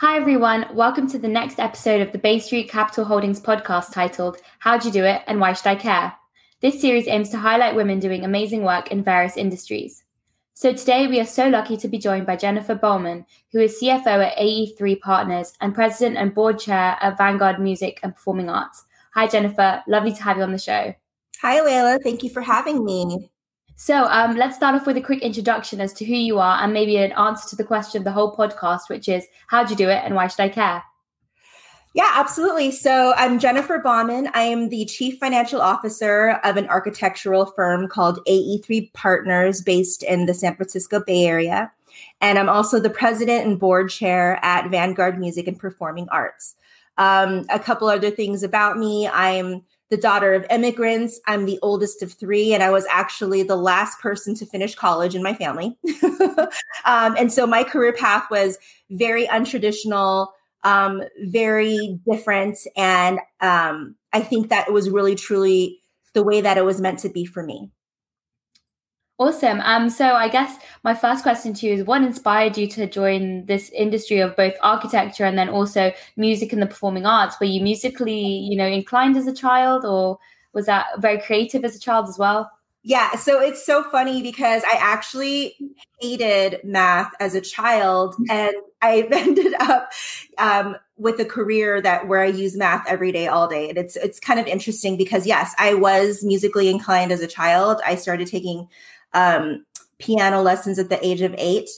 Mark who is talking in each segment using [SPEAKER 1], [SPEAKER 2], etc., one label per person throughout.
[SPEAKER 1] Hi, everyone. Welcome to the next episode of the Bay Street Capital Holdings podcast titled How'd You Do It and Why Should I Care? This series aims to highlight women doing amazing work in various industries. So today we are so lucky to be joined by Jennifer Bowman, who is CFO at AE3 Partners and President and Board Chair at Vanguard Music and Performing Arts. Hi, Jennifer. Lovely to have you on the show.
[SPEAKER 2] Hi, Layla. Thank you for having me.
[SPEAKER 1] So um, let's start off with a quick introduction as to who you are and maybe an answer to the question of the whole podcast, which is how'd you do it and why should I care?
[SPEAKER 2] Yeah, absolutely. So I'm Jennifer Bauman. I am the chief financial officer of an architectural firm called AE3 Partners based in the San Francisco Bay Area. And I'm also the president and board chair at Vanguard Music and Performing Arts. Um, a couple other things about me. I'm the daughter of immigrants. I'm the oldest of three, and I was actually the last person to finish college in my family. um, and so my career path was very untraditional, um, very different. And um, I think that it was really, truly the way that it was meant to be for me.
[SPEAKER 1] Awesome. Um, so I guess my first question to you is what inspired you to join this industry of both architecture and then also music and the performing arts? Were you musically, you know, inclined as a child or was that very creative as a child as well?
[SPEAKER 2] Yeah, so it's so funny because I actually hated math as a child, mm-hmm. and I ended up um, with a career that where I use math every day, all day. And it's it's kind of interesting because yes, I was musically inclined as a child. I started taking um, piano lessons at the age of eight.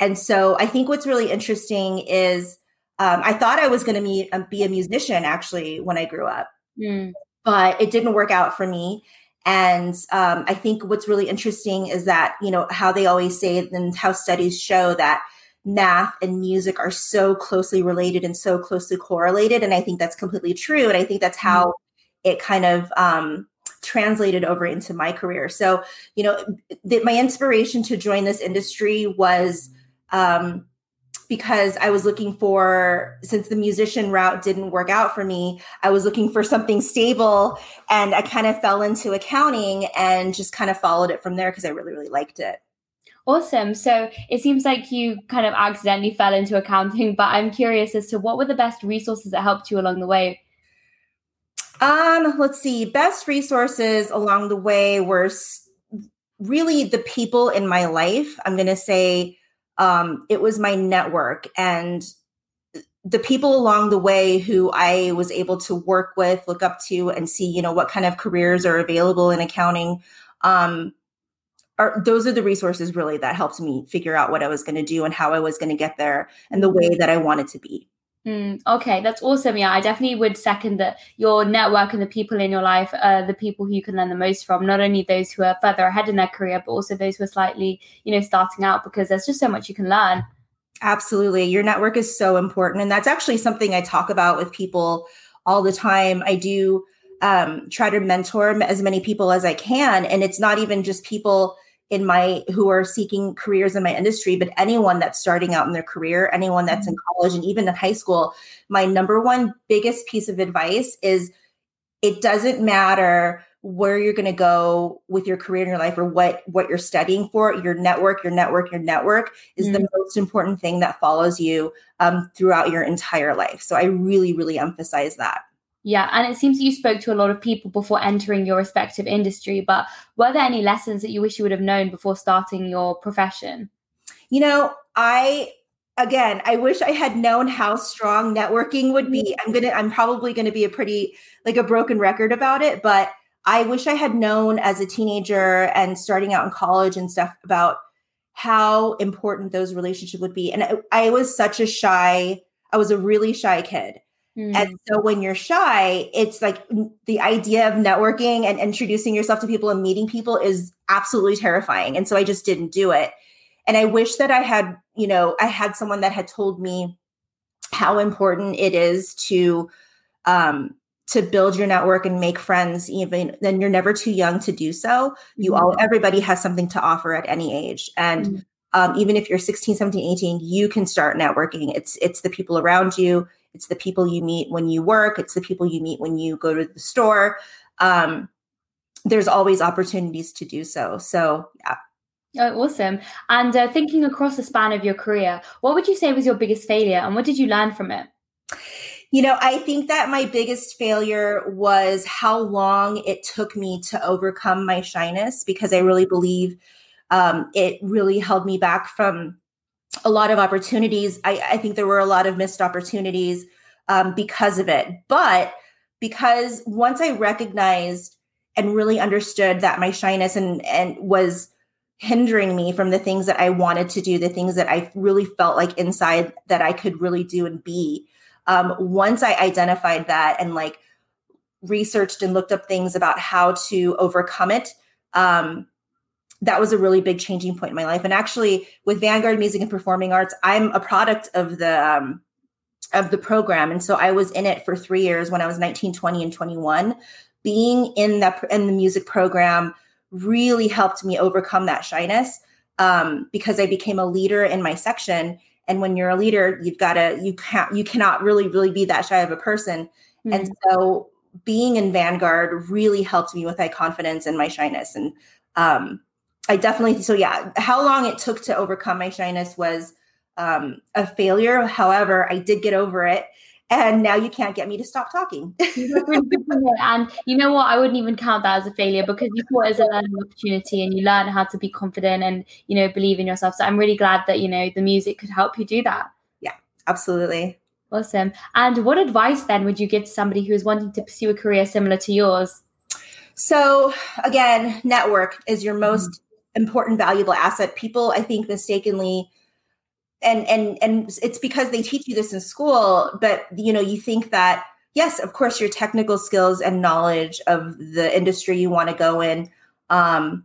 [SPEAKER 2] And so I think what's really interesting is um, I thought I was going to be, uh, be a musician actually when I grew up, mm. but it didn't work out for me. And um, I think what's really interesting is that, you know, how they always say and how studies show that math and music are so closely related and so closely correlated. And I think that's completely true. And I think that's how mm. it kind of um, translated over into my career. So, you know, th- my inspiration to join this industry was um, because I was looking for, since the musician route didn't work out for me, I was looking for something stable. And I kind of fell into accounting and just kind of followed it from there because I really, really liked it.
[SPEAKER 1] Awesome. So it seems like you kind of accidentally fell into accounting, but I'm curious as to what were the best resources that helped you along the way?
[SPEAKER 2] Um, let's see. Best resources along the way were really the people in my life. I'm going to say um, it was my network and the people along the way who I was able to work with, look up to, and see, you know, what kind of careers are available in accounting. Um, are those are the resources really that helped me figure out what I was going to do and how I was going to get there and the way that I wanted to be.
[SPEAKER 1] Mm, okay, that's awesome. Yeah, I definitely would second that your network and the people in your life are the people who you can learn the most from, not only those who are further ahead in their career, but also those who are slightly, you know, starting out because there's just so much you can learn.
[SPEAKER 2] Absolutely. Your network is so important. And that's actually something I talk about with people all the time. I do um, try to mentor as many people as I can. And it's not even just people in my who are seeking careers in my industry but anyone that's starting out in their career anyone that's in mm-hmm. college and even in high school my number one biggest piece of advice is it doesn't matter where you're going to go with your career in your life or what what you're studying for your network your network your network is mm-hmm. the most important thing that follows you um, throughout your entire life so i really really emphasize that
[SPEAKER 1] yeah, and it seems you spoke to a lot of people before entering your respective industry, but were there any lessons that you wish you would have known before starting your profession?
[SPEAKER 2] You know, I again, I wish I had known how strong networking would be. Mm-hmm. I'm going to I'm probably going to be a pretty like a broken record about it, but I wish I had known as a teenager and starting out in college and stuff about how important those relationships would be. And I, I was such a shy I was a really shy kid. Mm. And so when you're shy, it's like the idea of networking and introducing yourself to people and meeting people is absolutely terrifying. And so I just didn't do it. And I wish that I had, you know, I had someone that had told me how important it is to um to build your network and make friends even then you're never too young to do so. You mm-hmm. all everybody has something to offer at any age. And mm-hmm. um, even if you're 16 17 18 you can start networking it's it's the people around you it's the people you meet when you work. It's the people you meet when you go to the store. Um, there's always opportunities to do so. So, yeah.
[SPEAKER 1] Oh, awesome. And uh, thinking across the span of your career, what would you say was your biggest failure and what did you learn from it?
[SPEAKER 2] You know, I think that my biggest failure was how long it took me to overcome my shyness because I really believe um, it really held me back from a lot of opportunities. I, I think there were a lot of missed opportunities um, because of it. But because once I recognized and really understood that my shyness and and was hindering me from the things that I wanted to do, the things that I really felt like inside that I could really do and be. Um, once I identified that and like researched and looked up things about how to overcome it, um, that was a really big changing point in my life. And actually, with Vanguard Music and Performing Arts, I'm a product of the um, of the program, and so I was in it for three years when I was 19, 20, and 21. Being in that in the music program really helped me overcome that shyness um, because I became a leader in my section. And when you're a leader, you've got to you can't you cannot really really be that shy of a person. Mm-hmm. And so being in Vanguard really helped me with my confidence and my shyness. And um, I definitely so yeah, how long it took to overcome my shyness was um, a failure. However, I did get over it and now you can't get me to stop talking.
[SPEAKER 1] and you know what? I wouldn't even count that as a failure because you saw it as a learning opportunity and you learn how to be confident and you know believe in yourself. So I'm really glad that you know the music could help you do that.
[SPEAKER 2] Yeah, absolutely.
[SPEAKER 1] Awesome. And what advice then would you give to somebody who is wanting to pursue a career similar to yours?
[SPEAKER 2] So again, network is your most mm-hmm. Important valuable asset. People, I think, mistakenly and and and it's because they teach you this in school but you know you think that yes of course your technical skills and knowledge of the industry you want to go in um,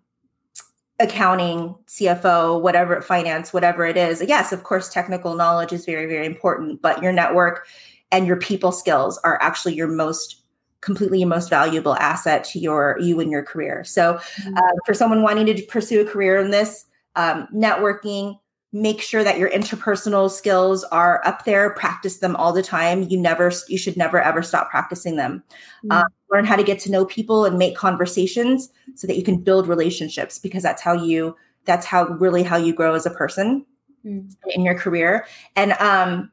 [SPEAKER 2] accounting cfo whatever finance whatever it is yes of course technical knowledge is very very important but your network and your people skills are actually your most completely your most valuable asset to your you and your career so mm-hmm. uh, for someone wanting to pursue a career in this um, networking make sure that your interpersonal skills are up there practice them all the time you never you should never ever stop practicing them mm-hmm. um, learn how to get to know people and make conversations so that you can build relationships because that's how you that's how really how you grow as a person mm-hmm. in your career and um,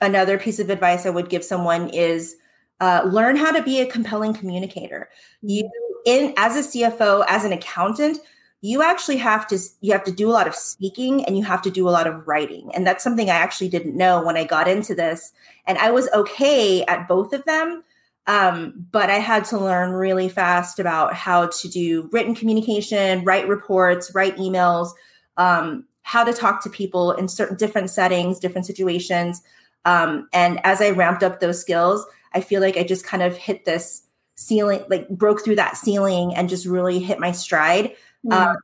[SPEAKER 2] another piece of advice i would give someone is uh, learn how to be a compelling communicator. You in as a cfo as an accountant you actually have to you have to do a lot of speaking and you have to do a lot of writing. And that's something i actually didn't know when i got into this. And i was okay at both of them um, but i had to learn really fast about how to do written communication write reports write emails um, how to talk to people in certain different settings different situations. Um, and as i ramped up those skills i feel like i just kind of hit this ceiling like broke through that ceiling and just really hit my stride um,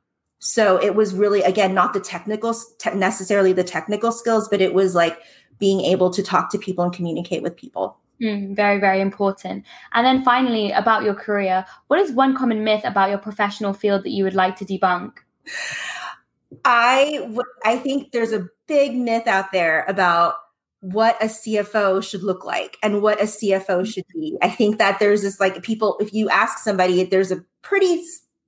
[SPEAKER 2] so it was really, again, not the technical, te- necessarily the technical skills, but it was like being able to talk to people and communicate with people.
[SPEAKER 1] Mm, very, very important. And then finally, about your career, what is one common myth about your professional field that you would like to debunk?
[SPEAKER 2] I I think there's a big myth out there about what a CFO should look like and what a CFO should be. I think that there's this like people, if you ask somebody, there's a pretty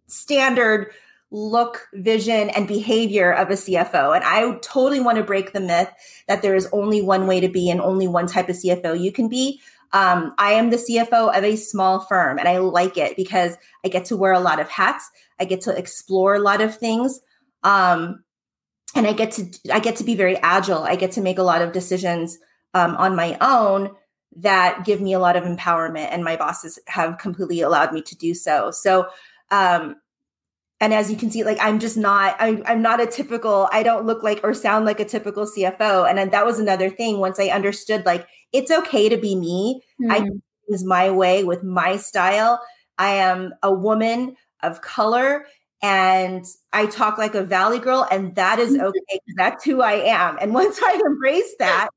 [SPEAKER 2] standard look, vision, and behavior of a CFO. And I totally want to break the myth that there is only one way to be and only one type of CFO you can be. Um, I am the CFO of a small firm and I like it because I get to wear a lot of hats. I get to explore a lot of things. Um, and I get to I get to be very agile. I get to make a lot of decisions um, on my own that give me a lot of empowerment, and my bosses have completely allowed me to do so. So um, and as you can see, like I'm just not, I, I'm not a typical, I don't look like or sound like a typical CFO. And then that was another thing once I understood like it's okay to be me. Mm. I is my way with my style. I am a woman of color and I talk like a valley girl, and that is okay. That's who I am. And once I embraced that,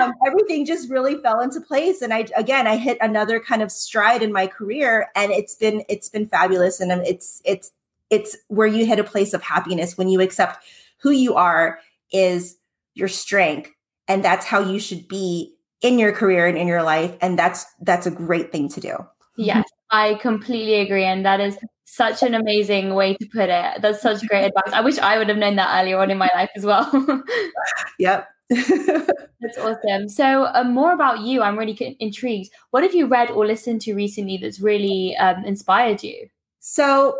[SPEAKER 2] um, everything just really fell into place. And I again, I hit another kind of stride in my career, and it's been it's been fabulous. And it's it's it's where you hit a place of happiness when you accept who you are is your strength, and that's how you should be in your career and in your life. And that's that's a great thing to do.
[SPEAKER 1] Yes, I completely agree. And that is such an amazing way to put it. That's such great advice. I wish I would have known that earlier on in my life as well.
[SPEAKER 2] yep.
[SPEAKER 1] that's awesome. So, um, more about you. I'm really intrigued. What have you read or listened to recently that's really um, inspired you?
[SPEAKER 2] So,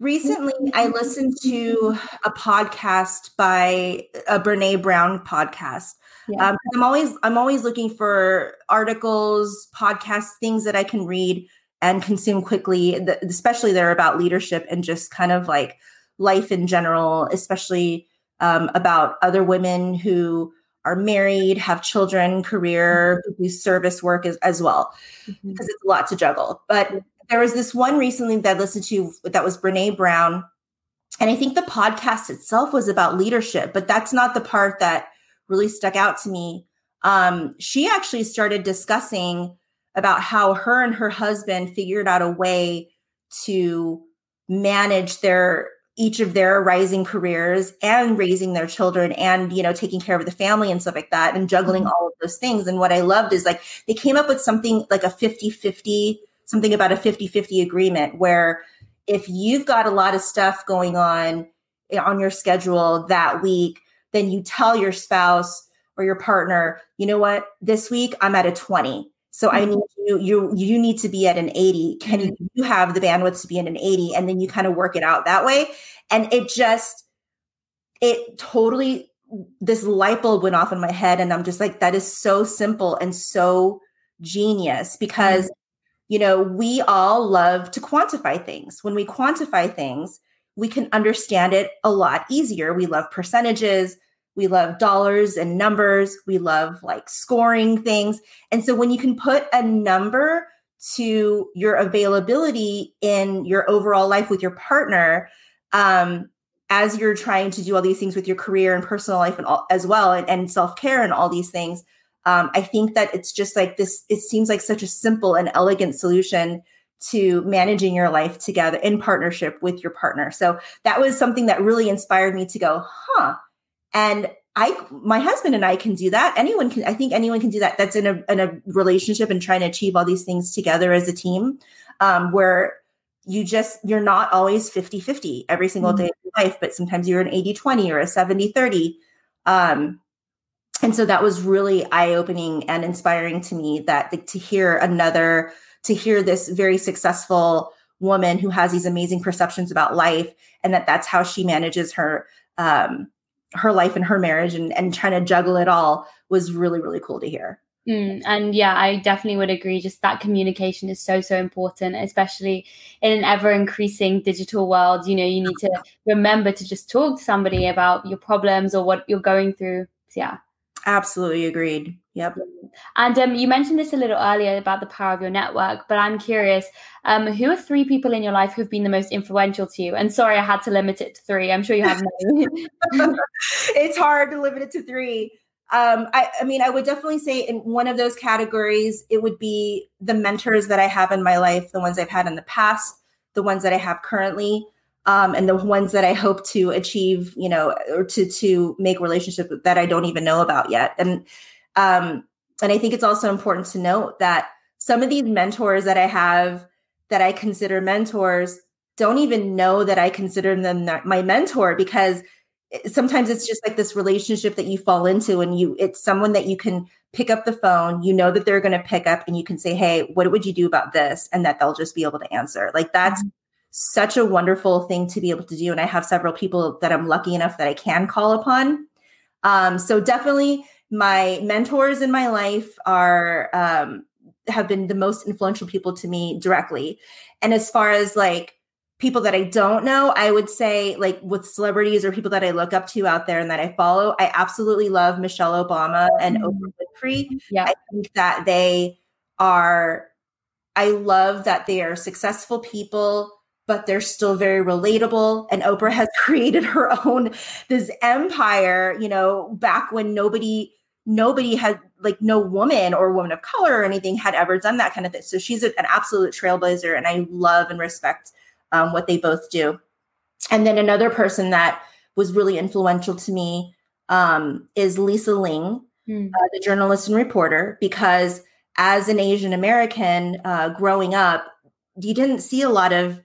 [SPEAKER 2] recently I listened to a podcast by a Brene Brown podcast. Yeah. Um, I'm always I'm always looking for articles, podcasts, things that I can read and consume quickly. Especially they're about leadership and just kind of like life in general, especially um, about other women who are married, have children, career, mm-hmm. do service work as, as well, mm-hmm. because it's a lot to juggle. But there was this one recently that I listened to that was Brene Brown. And I think the podcast itself was about leadership, but that's not the part that really stuck out to me. Um, she actually started discussing about how her and her husband figured out a way to manage their each of their rising careers and raising their children and you know taking care of the family and stuff like that and juggling mm-hmm. all of those things and what i loved is like they came up with something like a 50-50 something about a 50-50 agreement where if you've got a lot of stuff going on eh, on your schedule that week then you tell your spouse or your partner you know what this week i'm at a 20 so I mm-hmm. need you, you, you need to be at an 80. Can you, mm-hmm. you have the bandwidth to be at an 80? And then you kind of work it out that way. And it just, it totally, this light bulb went off in my head. And I'm just like, that is so simple and so genius because, mm-hmm. you know, we all love to quantify things. When we quantify things, we can understand it a lot easier. We love percentages we love dollars and numbers. We love like scoring things. And so when you can put a number to your availability in your overall life with your partner, um, as you're trying to do all these things with your career and personal life and all, as well, and, and self care and all these things, um, I think that it's just like this. It seems like such a simple and elegant solution to managing your life together in partnership with your partner. So that was something that really inspired me to go, huh, and I, my husband and I can do that. Anyone can, I think anyone can do that. That's in a, in a relationship and trying to achieve all these things together as a team, um, where you just, you're not always 50, 50 every single mm-hmm. day of your life, but sometimes you're an 80, 20 or a 70, 30. Um, and so that was really eye opening and inspiring to me that like, to hear another, to hear this very successful woman who has these amazing perceptions about life and that that's how she manages her, um, her life and her marriage and, and trying to juggle it all was really, really cool to hear.
[SPEAKER 1] Mm, and yeah, I definitely would agree. Just that communication is so, so important, especially in an ever increasing digital world. You know, you need to remember to just talk to somebody about your problems or what you're going through. So, yeah.
[SPEAKER 2] Absolutely agreed. Yep.
[SPEAKER 1] And um, you mentioned this a little earlier about the power of your network, but I'm curious, um, who are three people in your life who've been the most influential to you? And sorry, I had to limit it to three. I'm sure you have
[SPEAKER 2] it's hard to limit it to three. Um, I, I mean, I would definitely say in one of those categories, it would be the mentors that I have in my life, the ones I've had in the past, the ones that I have currently um, and the ones that I hope to achieve, you know, or to to make relationships that I don't even know about yet. And um, and I think it's also important to note that some of these mentors that I have that I consider mentors don't even know that I consider them my mentor because sometimes it's just like this relationship that you fall into and you it's someone that you can pick up the phone you know that they're going to pick up and you can say hey what would you do about this and that they'll just be able to answer like that's mm-hmm such a wonderful thing to be able to do. And I have several people that I'm lucky enough that I can call upon. Um, so definitely my mentors in my life are um, have been the most influential people to me directly. And as far as like people that I don't know, I would say like with celebrities or people that I look up to out there and that I follow, I absolutely love Michelle Obama and mm-hmm. Oprah Winfrey. Yeah. I think that they are I love that they are successful people but they're still very relatable. And Oprah has created her own this empire, you know, back when nobody nobody had like no woman or woman of color or anything had ever done that kind of thing. So she's an absolute trailblazer, and I love and respect um, what they both do. And then another person that was really influential to me um, is Lisa Ling, mm. uh, the journalist and reporter, because as an Asian American uh, growing up, you didn't see a lot of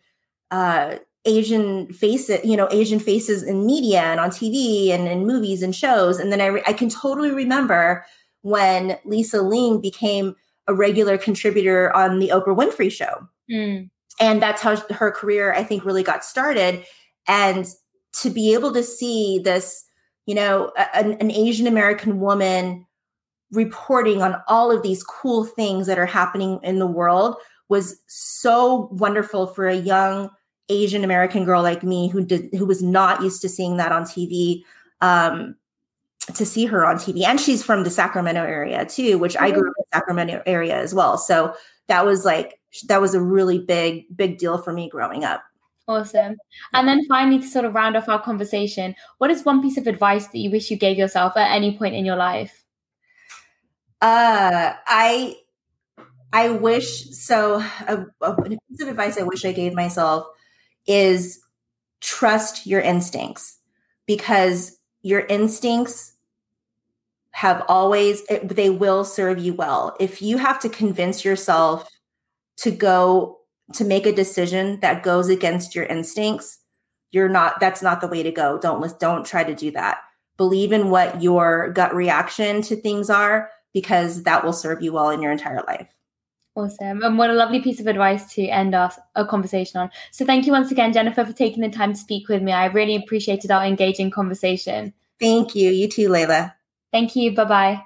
[SPEAKER 2] uh, Asian faces, you know, Asian faces in media and on TV and in movies and shows. And then I, re- I can totally remember when Lisa Ling became a regular contributor on the Oprah Winfrey Show. Mm. And that's how her career, I think, really got started. And to be able to see this, you know, an, an Asian American woman reporting on all of these cool things that are happening in the world was so wonderful for a young Asian American girl like me who did who was not used to seeing that on TV. Um, to see her on TV, and she's from the Sacramento area too, which I grew up in the Sacramento area as well. So that was like that was a really big big deal for me growing up.
[SPEAKER 1] Awesome. And then finally, to sort of round off our conversation, what is one piece of advice that you wish you gave yourself at any point in your life?
[SPEAKER 2] Uh, I I wish so. A, a piece of advice I wish I gave myself is trust your instincts because your instincts have always they will serve you well. If you have to convince yourself to go to make a decision that goes against your instincts you're not that's not the way to go. Don't don't try to do that. Believe in what your gut reaction to things are because that will serve you well in your entire life
[SPEAKER 1] Awesome. And what a lovely piece of advice to end our, our conversation on. So thank you once again, Jennifer, for taking the time to speak with me. I really appreciated our engaging conversation.
[SPEAKER 2] Thank you. You too, Layla.
[SPEAKER 1] Thank you. Bye bye.